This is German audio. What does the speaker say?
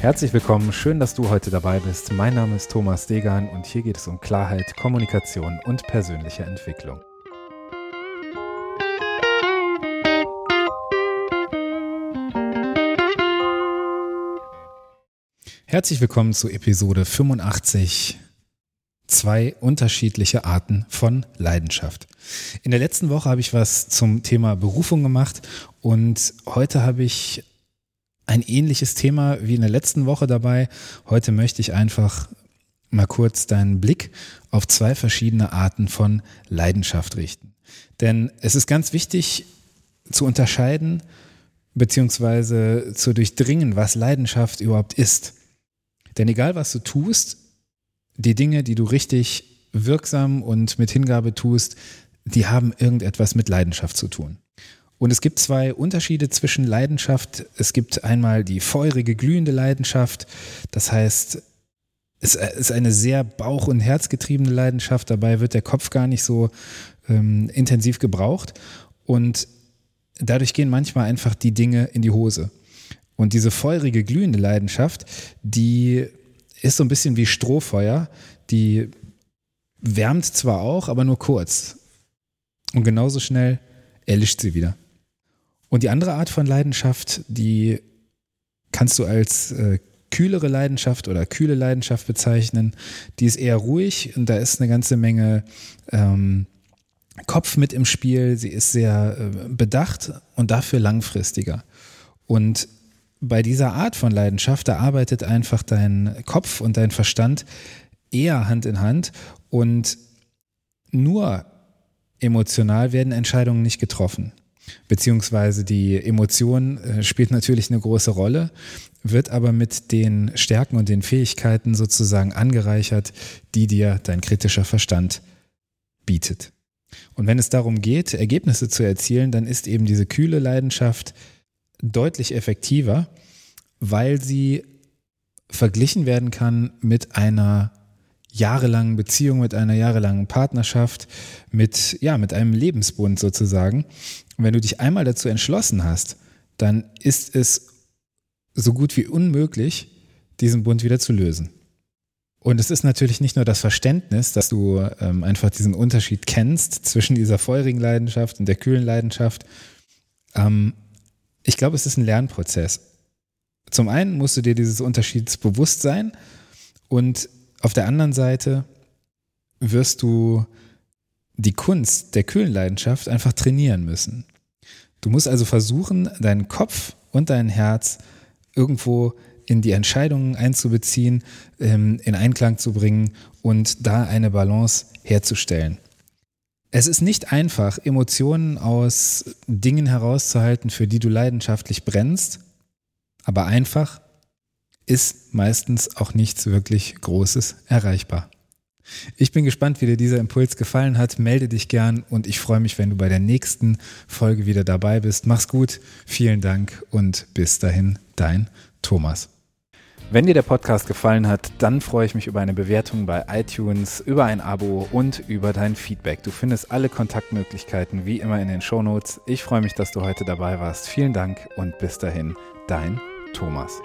Herzlich willkommen, schön, dass du heute dabei bist. Mein Name ist Thomas Degan und hier geht es um Klarheit, Kommunikation und persönliche Entwicklung. Herzlich willkommen zu Episode 85. Zwei unterschiedliche Arten von Leidenschaft. In der letzten Woche habe ich was zum Thema Berufung gemacht und heute habe ich ein ähnliches Thema wie in der letzten Woche dabei. Heute möchte ich einfach mal kurz deinen Blick auf zwei verschiedene Arten von Leidenschaft richten. Denn es ist ganz wichtig zu unterscheiden beziehungsweise zu durchdringen, was Leidenschaft überhaupt ist. Denn egal was du tust, die Dinge, die du richtig wirksam und mit Hingabe tust, die haben irgendetwas mit Leidenschaft zu tun. Und es gibt zwei Unterschiede zwischen Leidenschaft. Es gibt einmal die feurige, glühende Leidenschaft. Das heißt, es ist eine sehr bauch- und herzgetriebene Leidenschaft. Dabei wird der Kopf gar nicht so ähm, intensiv gebraucht. Und dadurch gehen manchmal einfach die Dinge in die Hose. Und diese feurige, glühende Leidenschaft, die ist so ein bisschen wie Strohfeuer. Die wärmt zwar auch, aber nur kurz. Und genauso schnell erlischt sie wieder. Und die andere Art von Leidenschaft, die kannst du als äh, kühlere Leidenschaft oder kühle Leidenschaft bezeichnen. Die ist eher ruhig und da ist eine ganze Menge ähm, Kopf mit im Spiel. Sie ist sehr äh, bedacht und dafür langfristiger. Und bei dieser Art von Leidenschaft, da arbeitet einfach dein Kopf und dein Verstand eher Hand in Hand und nur emotional werden Entscheidungen nicht getroffen beziehungsweise die Emotion äh, spielt natürlich eine große Rolle, wird aber mit den Stärken und den Fähigkeiten sozusagen angereichert, die dir dein kritischer Verstand bietet. Und wenn es darum geht, Ergebnisse zu erzielen, dann ist eben diese kühle Leidenschaft deutlich effektiver, weil sie verglichen werden kann mit einer jahrelangen Beziehung, mit einer jahrelangen Partnerschaft, mit, ja, mit einem Lebensbund sozusagen. Und wenn du dich einmal dazu entschlossen hast, dann ist es so gut wie unmöglich, diesen Bund wieder zu lösen. Und es ist natürlich nicht nur das Verständnis, dass du ähm, einfach diesen Unterschied kennst zwischen dieser feurigen Leidenschaft und der kühlen Leidenschaft. Ähm, ich glaube, es ist ein Lernprozess. Zum einen musst du dir dieses Unterschieds bewusst sein und auf der anderen Seite wirst du die Kunst der kühlen Leidenschaft einfach trainieren müssen. Du musst also versuchen, deinen Kopf und dein Herz irgendwo in die Entscheidungen einzubeziehen, ähm, in Einklang zu bringen und da eine Balance herzustellen. Es ist nicht einfach, Emotionen aus Dingen herauszuhalten, für die du leidenschaftlich brennst, aber einfach ist meistens auch nichts wirklich Großes erreichbar. Ich bin gespannt, wie dir dieser Impuls gefallen hat. Melde dich gern und ich freue mich, wenn du bei der nächsten Folge wieder dabei bist. Mach's gut, vielen Dank und bis dahin, dein Thomas. Wenn dir der Podcast gefallen hat, dann freue ich mich über eine Bewertung bei iTunes, über ein Abo und über dein Feedback. Du findest alle Kontaktmöglichkeiten wie immer in den Show Notes. Ich freue mich, dass du heute dabei warst. Vielen Dank und bis dahin, dein Thomas.